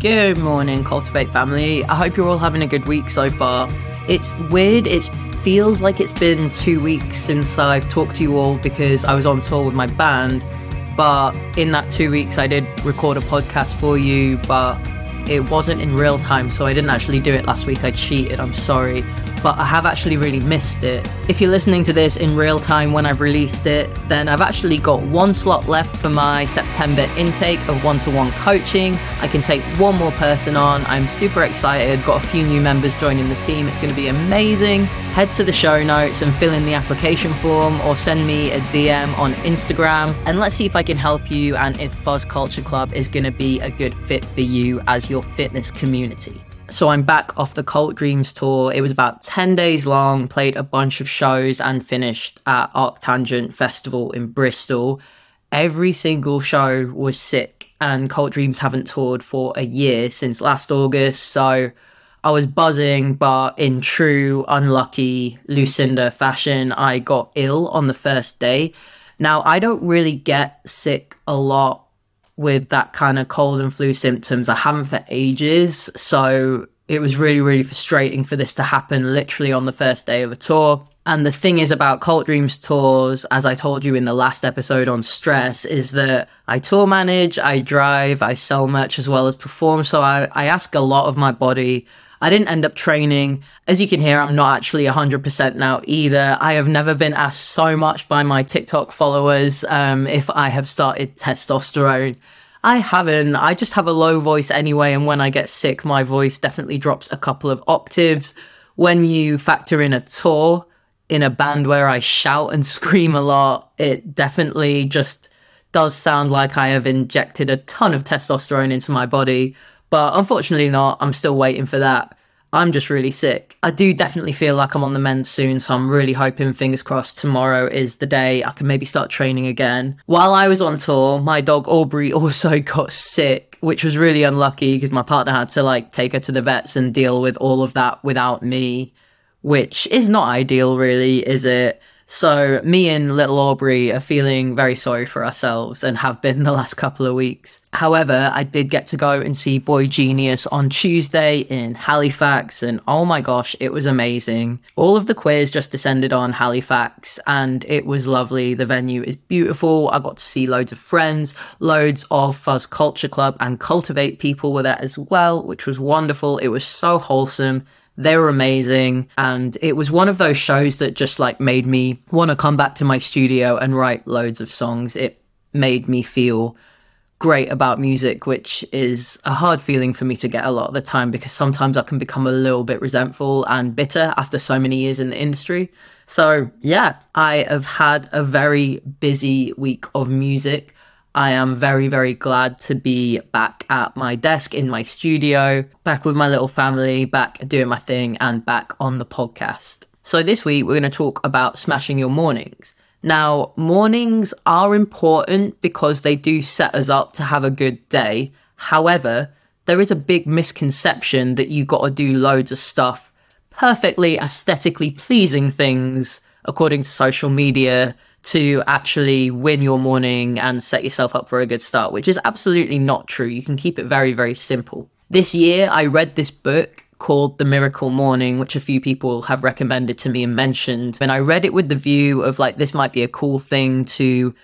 Good morning, Cultivate family. I hope you're all having a good week so far. It's weird, it feels like it's been two weeks since I've talked to you all because I was on tour with my band. But in that two weeks, I did record a podcast for you, but it wasn't in real time, so I didn't actually do it last week. I cheated, I'm sorry but I have actually really missed it. If you're listening to this in real time when I've released it, then I've actually got one slot left for my September intake of one to one coaching. I can take one more person on. I'm super excited, got a few new members joining the team. It's going to be amazing. Head to the show notes and fill in the application form or send me a DM on Instagram and let's see if I can help you and if Fuzz Culture Club is going to be a good fit for you as your fitness community. So I'm back off the Cultdreams tour. It was about 10 days long, played a bunch of shows and finished at Arctangent Festival in Bristol. Every single show was sick, and Cultdreams haven't toured for a year since last August. So I was buzzing, but in true unlucky Lucinda fashion, I got ill on the first day. Now, I don't really get sick a lot with that kind of cold and flu symptoms. I haven't for ages. So it was really, really frustrating for this to happen literally on the first day of a tour. And the thing is about Cultdreams tours, as I told you in the last episode on stress, is that I tour manage, I drive, I sell merch as well as perform. So I, I ask a lot of my body. I didn't end up training. As you can hear, I'm not actually 100% now either. I have never been asked so much by my TikTok followers um, if I have started testosterone. I haven't. I just have a low voice anyway, and when I get sick, my voice definitely drops a couple of octaves. When you factor in a tour in a band where I shout and scream a lot, it definitely just does sound like I have injected a ton of testosterone into my body. But unfortunately, not. I'm still waiting for that. I'm just really sick. I do definitely feel like I'm on the mend soon, so I'm really hoping, fingers crossed, tomorrow is the day I can maybe start training again. While I was on tour, my dog Aubrey also got sick, which was really unlucky because my partner had to like take her to the vets and deal with all of that without me, which is not ideal, really, is it? So me and little Aubrey are feeling very sorry for ourselves and have been the last couple of weeks. However, I did get to go and see Boy Genius on Tuesday in Halifax and oh my gosh, it was amazing. All of the queers just descended on Halifax and it was lovely. The venue is beautiful. I got to see loads of friends, loads of Fuzz Culture Club and Cultivate people were there as well, which was wonderful. It was so wholesome they were amazing. And it was one of those shows that just like made me want to come back to my studio and write loads of songs. It made me feel great about music, which is a hard feeling for me to get a lot of the time because sometimes I can become a little bit resentful and bitter after so many years in the industry. So, yeah, I have had a very busy week of music. I am very, very glad to be back at my desk in my studio, back with my little family, back doing my thing, and back on the podcast. So, this week we're going to talk about smashing your mornings. Now, mornings are important because they do set us up to have a good day. However, there is a big misconception that you got to do loads of stuff, perfectly aesthetically pleasing things, according to social media, to actually win your morning and set yourself up for a good start, which is absolutely not true. You can keep it very, very simple. This year, I read this book called The Miracle Morning, which a few people have recommended to me and mentioned. And I read it with the view of like, this might be a cool thing to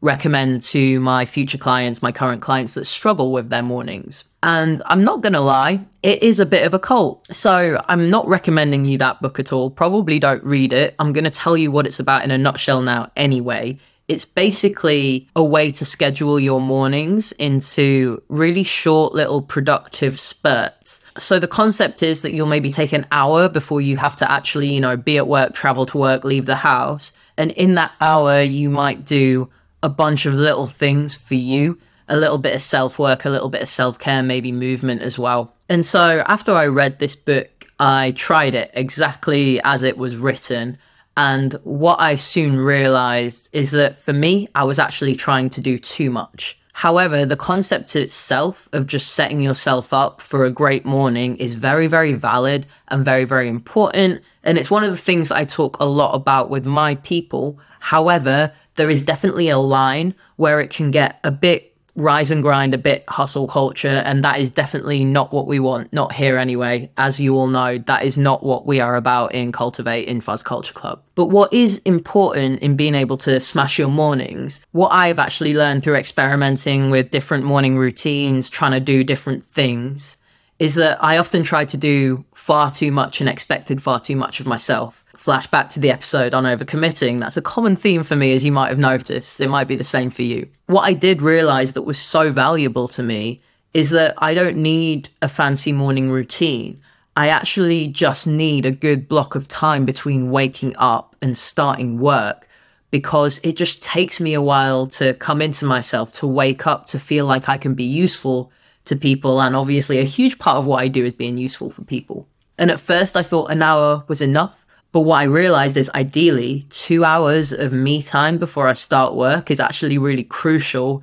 recommend to my future clients, my current clients that struggle with their mornings. And I'm not going to lie, it is a bit of a cult. So I'm not recommending you that book at all. Probably don't read it. I'm going to tell you what it's about in a nutshell now, anyway. It's basically a way to schedule your mornings into really short, little productive spurts. So the concept is that you'll maybe take an hour before you have to actually, you know, be at work, travel to work, leave the house. And in that hour, you might do a bunch of little things for you, a little bit of self work, a little bit of self care, maybe movement as well. And so after I read this book, I tried it exactly as it was written. And what I soon realized is that for me, I was actually trying to do too much. However, the concept itself of just setting yourself up for a great morning is very, very valid and very, very important. And it's one of the things I talk a lot about with my people. However, there is definitely a line where it can get a bit rise and grind, a bit hustle culture, and that is definitely not what we want, not here anyway. As you all know, that is not what we are about in Cultivate in Fuzz Culture Club. But what is important in being able to smash your mornings, what I've actually learned through experimenting with different morning routines, trying to do different things, is that I often try to do far too much and expected far too much of myself flashback to the episode on overcommitting, that's a common theme for me, as you might have noticed. It might be the same for you. What I did realize that was so valuable to me is that I don't need a fancy morning routine. I actually just need a good block of time between waking up and starting work because it just takes me a while to come into myself, to wake up, to feel like I can be useful to people. And obviously, a huge part of what I do is being useful for people. And at first, I thought an hour was enough. But what I realized is ideally, two hours of me time before I start work is actually really crucial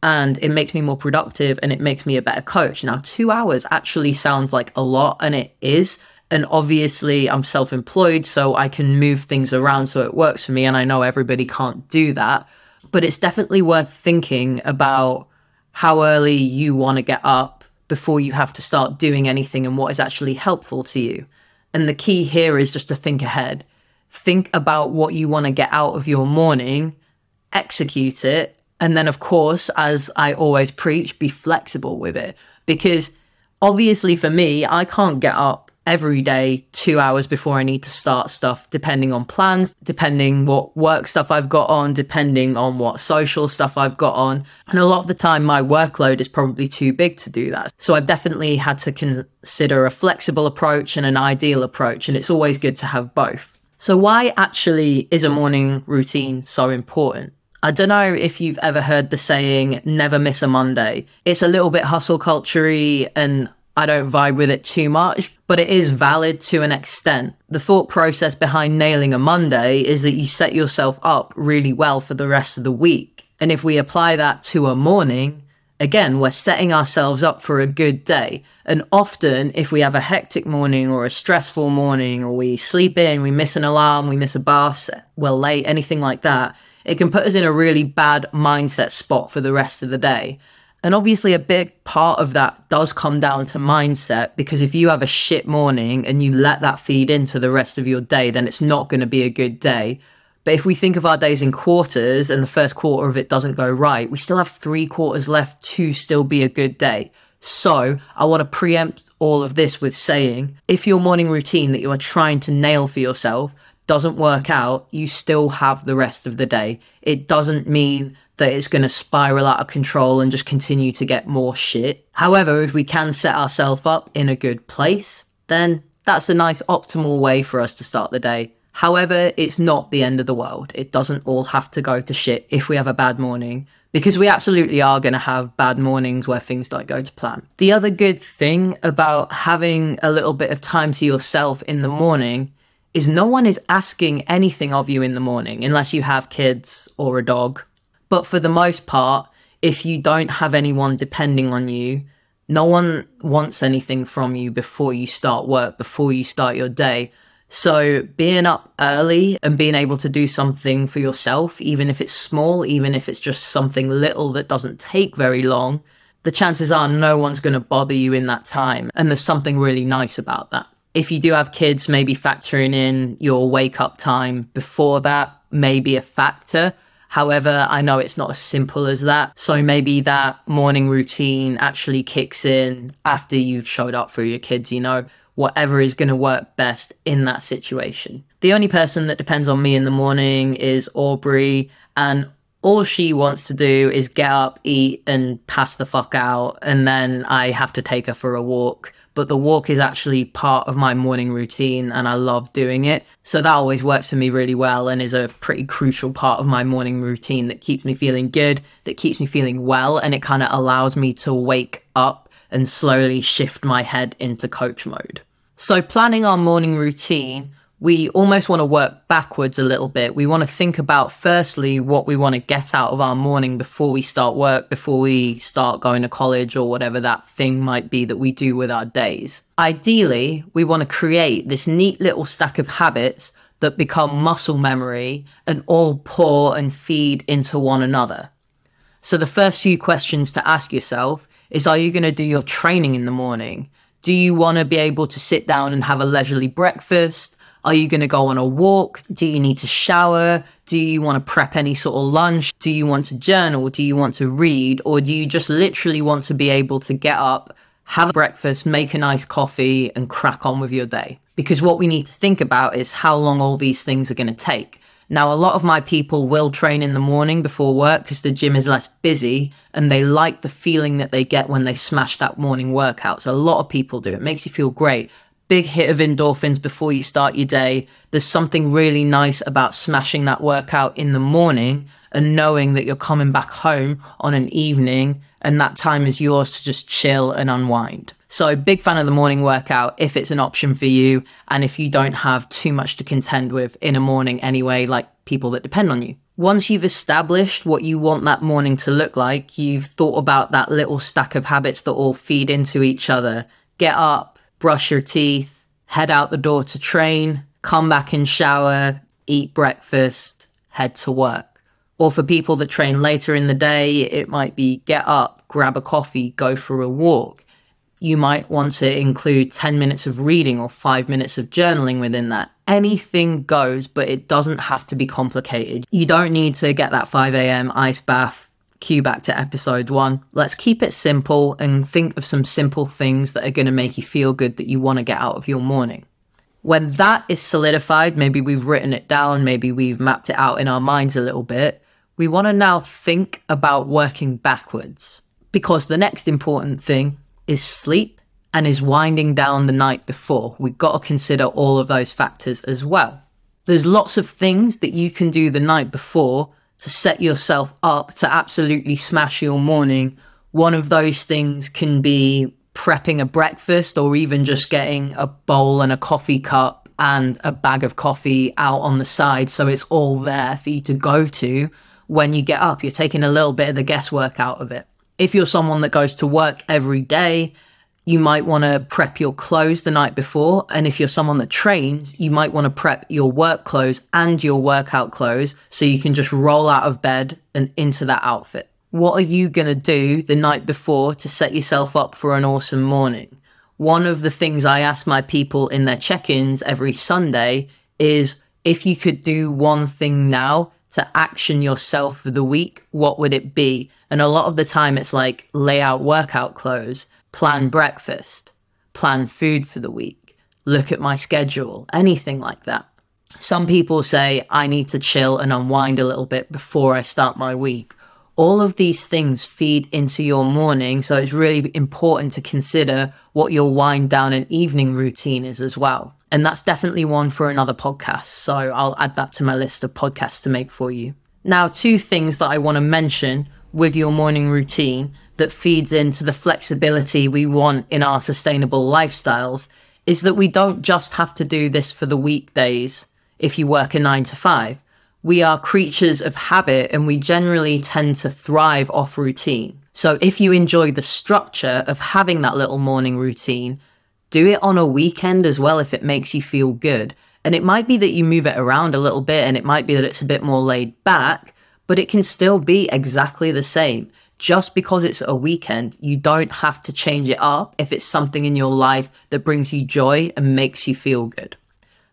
and it makes me more productive and it makes me a better coach. Now, two hours actually sounds like a lot and it is. And obviously, I'm self employed, so I can move things around so it works for me. And I know everybody can't do that. But it's definitely worth thinking about how early you want to get up before you have to start doing anything and what is actually helpful to you. And the key here is just to think ahead. Think about what you want to get out of your morning, execute it. And then, of course, as I always preach, be flexible with it. Because obviously, for me, I can't get up every day two hours before I need to start stuff, depending on plans, depending what work stuff I've got on, depending on what social stuff I've got on. And a lot of the time, my workload is probably too big to do that. So I've definitely had to consider a flexible approach and an ideal approach. And it's always good to have both. So, why actually is a morning routine so important? I don't know if you've ever heard the saying, never miss a Monday. It's a little bit hustle culture and I don't vibe with it too much, but it is valid to an extent. The thought process behind nailing a Monday is that you set yourself up really well for the rest of the week. And if we apply that to a morning, again, we're setting ourselves up for a good day. And often, if we have a hectic morning or a stressful morning, or we sleep in, we miss an alarm, we miss a bus, we're late, anything like that, it can put us in a really bad mindset spot for the rest of the day. And obviously, a big part of that does come down to mindset because if you have a shit morning and you let that feed into the rest of your day, then it's not going to be a good day. But if we think of our days in quarters and the first quarter of it doesn't go right, we still have three quarters left to still be a good day. So I want to preempt all of this with saying if your morning routine that you are trying to nail for yourself doesn't work out, you still have the rest of the day. It doesn't mean that it's going to spiral out of control and just continue to get more shit. However, if we can set ourselves up in a good place, then that's a nice optimal way for us to start the day. However, it's not the end of the world. It doesn't all have to go to shit if we have a bad morning, because we absolutely are going to have bad mornings where things don't go to plan. The other good thing about having a little bit of time to yourself in the morning is no one is asking anything of you in the morning unless you have kids or a dog but for the most part, if you don't have anyone depending on you, no one wants anything from you before you start work, before you start your day. So being up early and being able to do something for yourself, even if it's small, even if it's just something little that doesn't take very long, the chances are no one's going to bother you in that time. And there's something really nice about that. If you do have kids, maybe factoring in your wake up time before that may be a factor. However, I know it's not as simple as that. So maybe that morning routine actually kicks in after you've showed up for your kids, you know, whatever is going to work best in that situation. The only person that depends on me in the morning is Aubrey, and all she wants to do is get up, eat, and pass the fuck out. And then I have to take her for a walk but the walk is actually part of my morning routine and I love doing it. So that always works for me really well and is a pretty crucial part of my morning routine that keeps me feeling good, that keeps me feeling well, and it kind of allows me to wake up and slowly shift my head into coach mode. So planning our morning routine we almost want to work backwards a little bit. We want to think about firstly what we want to get out of our morning before we start work, before we start going to college or whatever that thing might be that we do with our days. Ideally, we want to create this neat little stack of habits that become muscle memory and all pour and feed into one another. So the first few questions to ask yourself is Are you going to do your training in the morning? Do you want to be able to sit down and have a leisurely breakfast? Are you going to go on a walk? Do you need to shower? Do you want to prep any sort of lunch? Do you want to journal? Do you want to read? Or do you just literally want to be able to get up, have breakfast, make a nice coffee, and crack on with your day? Because what we need to think about is how long all these things are going to take. Now, a lot of my people will train in the morning before work because the gym is less busy and they like the feeling that they get when they smash that morning workout. So, a lot of people do. It makes you feel great big hit of endorphins before you start your day. There's something really nice about smashing that workout in the morning and knowing that you're coming back home on an evening and that time is yours to just chill and unwind. So, big fan of the morning workout if it's an option for you and if you don't have too much to contend with in a morning anyway, like people that depend on you. Once you've established what you want that morning to look like, you've thought about that little stack of habits that all feed into each other. Get up, brush your teeth, head out the door to train, come back and shower, eat breakfast, head to work. Or for people that train later in the day, it might be get up, grab a coffee, go for a walk. You might want to include 10 minutes of reading or five minutes of journaling within that. Anything goes, but it doesn't have to be complicated. You don't need to get that 5 a.m. ice bath cue back to episode one. Let's keep it simple and think of some simple things that are going to make you feel good that you want to get out of your morning. When that is solidified, maybe we've written it down, maybe we've mapped it out in our minds a little bit, we want to now think about working backwards. Because the next important thing is sleep and is winding down the night before. We've got to consider all of those factors as well. There's lots of things that you can do the night before to set yourself up to absolutely smash your morning. One of those things can be prepping a breakfast or even just getting a bowl and a coffee cup and a bag of coffee out on the side so it's all there for you to go to when you get up. You're taking a little bit of the guesswork out of it. If you're someone that goes to work every day, you might want to prep your clothes the night before. And if you're someone that trains, you might want to prep your work clothes and your workout clothes so you can just roll out of bed and into that outfit. What are you going to do the night before to set yourself up for an awesome morning? One of the things I ask my people in their check ins every Sunday is if you could do one thing now to action yourself for the week, what would it be? And a lot of the time it's like lay out workout clothes plan breakfast, plan food for the week, look at my schedule, anything like that. Some people say I need to chill and unwind a little bit before I start my week. All of these things feed into your morning, so it's really important to consider what your wind down and evening routine is as well. And that's definitely one for another podcast, so I'll add that to my list of podcasts to make for you. Now, two things that I want to mention with your morning routine that feeds into the flexibility we want in our sustainable lifestyles is that we don't just have to do this for the weekdays if you work a nine to five. We are creatures of habit and we generally tend to thrive off routine. So if you enjoy the structure of having that little morning routine, do it on a weekend as well if it makes you feel good. And it might be that you move it around a little bit and it might be that it's a bit more laid back, but it can still be exactly the same. Just because it's a weekend, you don't have to change it up if it's something in your life that brings you joy and makes you feel good.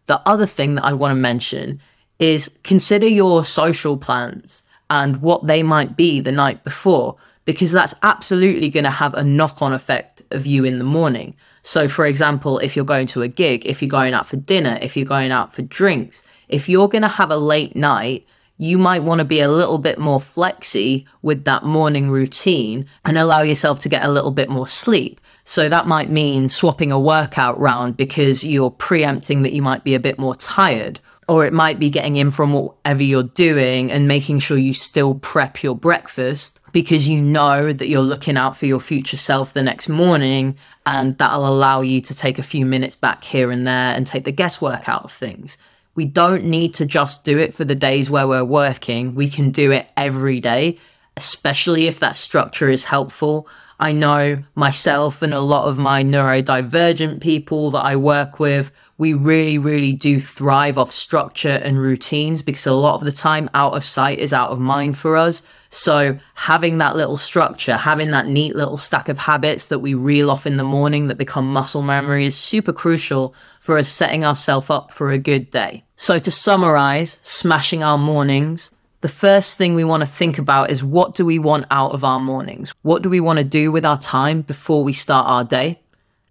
The other thing that I want to mention is consider your social plans and what they might be the night before, because that's absolutely going to have a knock on effect of you in the morning. So, for example, if you're going to a gig, if you're going out for dinner, if you're going out for drinks, if you're going to have a late night, you might want to be a little bit more flexy with that morning routine and allow yourself to get a little bit more sleep. So that might mean swapping a workout round because you're preempting that you might be a bit more tired. Or it might be getting in from whatever you're doing and making sure you still prep your breakfast because you know that you're looking out for your future self the next morning. And that'll allow you to take a few minutes back here and there and take the guesswork out of things. We don't need to just do it for the days where we're working. We can do it every day, especially if that structure is helpful. I know myself and a lot of my neurodivergent people that I work with, we really, really do thrive off structure and routines because a lot of the time out of sight is out of mind for us. So having that little structure, having that neat little stack of habits that we reel off in the morning that become muscle memory is super crucial for us setting ourselves up for a good day. So to summarize, smashing our mornings, the first thing we want to think about is what do we want out of our mornings? What do we want to do with our time before we start our day?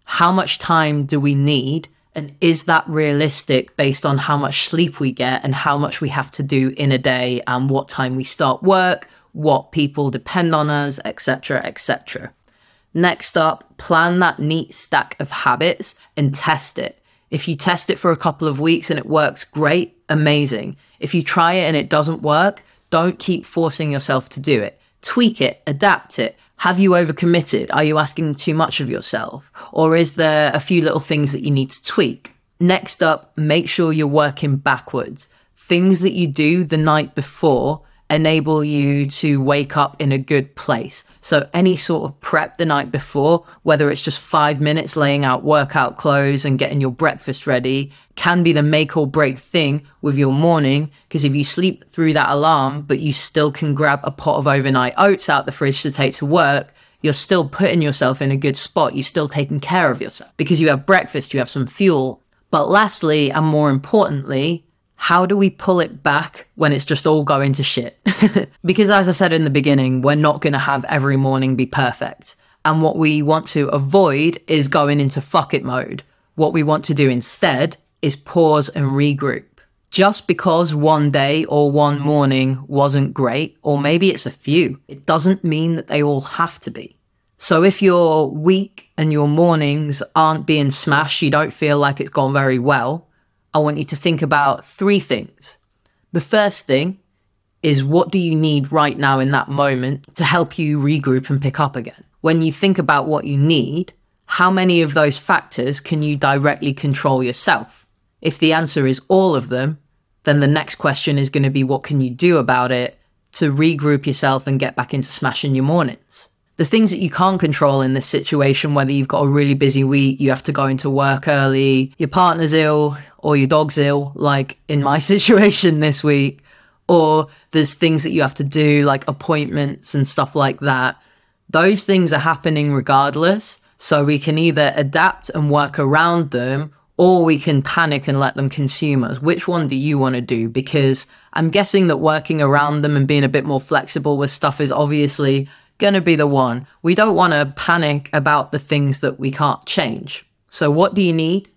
How much time do we need? And is that realistic based on how much sleep we get and how much we have to do in a day and what time we start work, what people depend on us, etc., etc. Next up, plan that neat stack of habits and test it. If you test it for a couple of weeks and it works great, amazing. If you try it and it doesn't work, don't keep forcing yourself to do it. Tweak it, adapt it. Have you overcommitted? Are you asking too much of yourself? Or is there a few little things that you need to tweak? Next up, make sure you're working backwards. Things that you do the night before enable you to wake up in a good place. So any sort of prep the night before, whether it's just five minutes laying out workout clothes and getting your breakfast ready, can be the make or break thing with your morning. Because if you sleep through that alarm, but you still can grab a pot of overnight oats out the fridge to take to work, you're still putting yourself in a good spot. You're still taking care of yourself because you have breakfast, you have some fuel. But lastly, and more importantly, how do we pull it back when it's just all going to shit? because as I said in the beginning, we're not going to have every morning be perfect. And what we want to avoid is going into fuck it mode. What we want to do instead is pause and regroup. Just because one day or one morning wasn't great, or maybe it's a few, it doesn't mean that they all have to be. So if your week and your mornings aren't being smashed, you don't feel like it's gone very well, I want you to think about three things. The first thing is what do you need right now in that moment to help you regroup and pick up again? When you think about what you need, how many of those factors can you directly control yourself? If the answer is all of them, then the next question is going to be what can you do about it to regroup yourself and get back into smashing your mornings? The things that you can't control in this situation, whether you've got a really busy week, you have to go into work early, your partner's ill, or your dog's ill, like in my situation this week, or there's things that you have to do, like appointments and stuff like that. Those things are happening regardless. So we can either adapt and work around them, or we can panic and let them consume us. Which one do you want to do? Because I'm guessing that working around them and being a bit more flexible with stuff is obviously going to be the one. We don't want to panic about the things that we can't change. So, what do you need?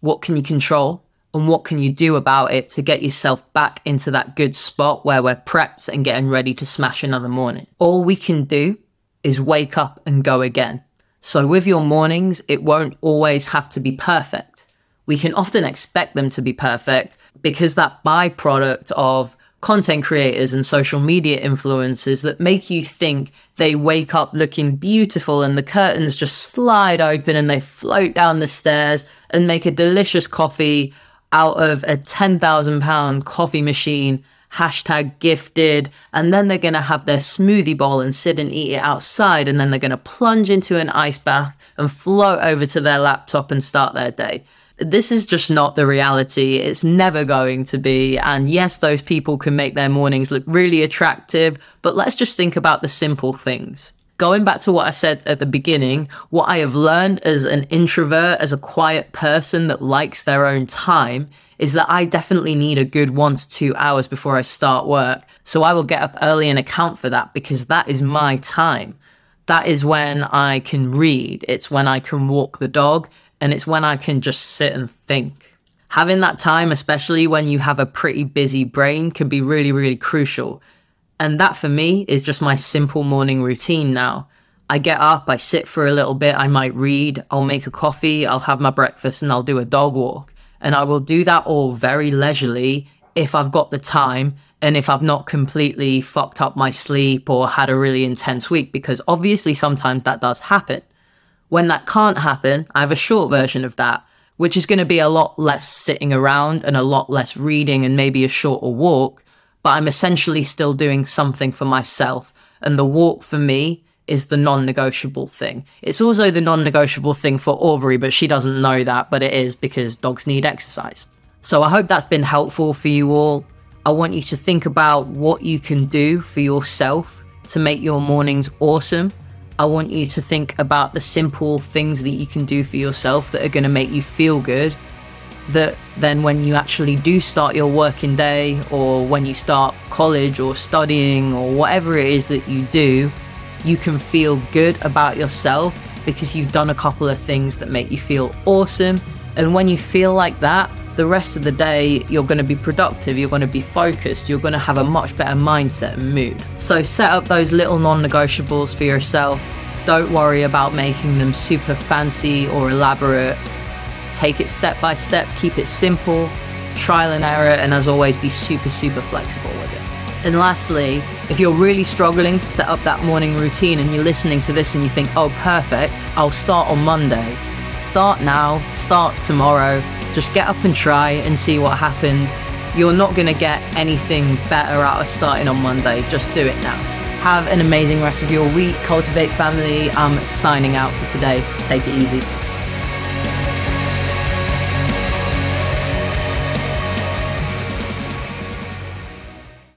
what can you control and what can you do about it to get yourself back into that good spot where we're prepped and getting ready to smash another morning. All we can do is wake up and go again. So with your mornings, it won't always have to be perfect. We can often expect them to be perfect because that byproduct of content creators and social media influencers that make you think they wake up looking beautiful and the curtains just slide open and they float down the stairs and make a delicious coffee out of a 10,000 pound coffee machine hashtag gifted and then they're going to have their smoothie bowl and sit and eat it outside and then they're going to plunge into an ice bath and float over to their laptop and start their day this is just not the reality. It's never going to be. And yes, those people can make their mornings look really attractive, but let's just think about the simple things. Going back to what I said at the beginning, what I have learned as an introvert, as a quiet person that likes their own time, is that I definitely need a good one to two hours before I start work. So I will get up early and account for that because that is my time. That is when I can read. It's when I can walk the dog and it's when I can just sit and think. Having that time, especially when you have a pretty busy brain, can be really, really crucial. And that for me is just my simple morning routine now. I get up, I sit for a little bit, I might read, I'll make a coffee, I'll have my breakfast, and I'll do a dog walk. And I will do that all very leisurely if I've got the time and if I've not completely fucked up my sleep or had a really intense week, because obviously sometimes that does happen. When that can't happen, I have a short version of that, which is going to be a lot less sitting around and a lot less reading and maybe a shorter walk, but I'm essentially still doing something for myself. And the walk for me is the non negotiable thing. It's also the non negotiable thing for Aubrey, but she doesn't know that, but it is because dogs need exercise. So I hope that's been helpful for you all. I want you to think about what you can do for yourself to make your mornings awesome. I want you to think about the simple things that you can do for yourself that are going to make you feel good. That then, when you actually do start your working day, or when you start college or studying, or whatever it is that you do, you can feel good about yourself because you've done a couple of things that make you feel awesome. And when you feel like that, the rest of the day you're going to be productive, you're going to be focused, you're going to have a much better mindset and mood. So set up those little non negotiables for yourself. Don't worry about making them super fancy or elaborate. Take it step by step, keep it simple, trial and error, and as always, be super, super flexible with it. And lastly, if you're really struggling to set up that morning routine and you're listening to this and you think, oh, perfect, I'll start on Monday. Start now, start tomorrow, just get up and try and see what happens. You're not going to get anything better out of starting on Monday. Just do it now. Have an amazing rest of your week. Cultivate family. I'm signing out for today. Take it easy.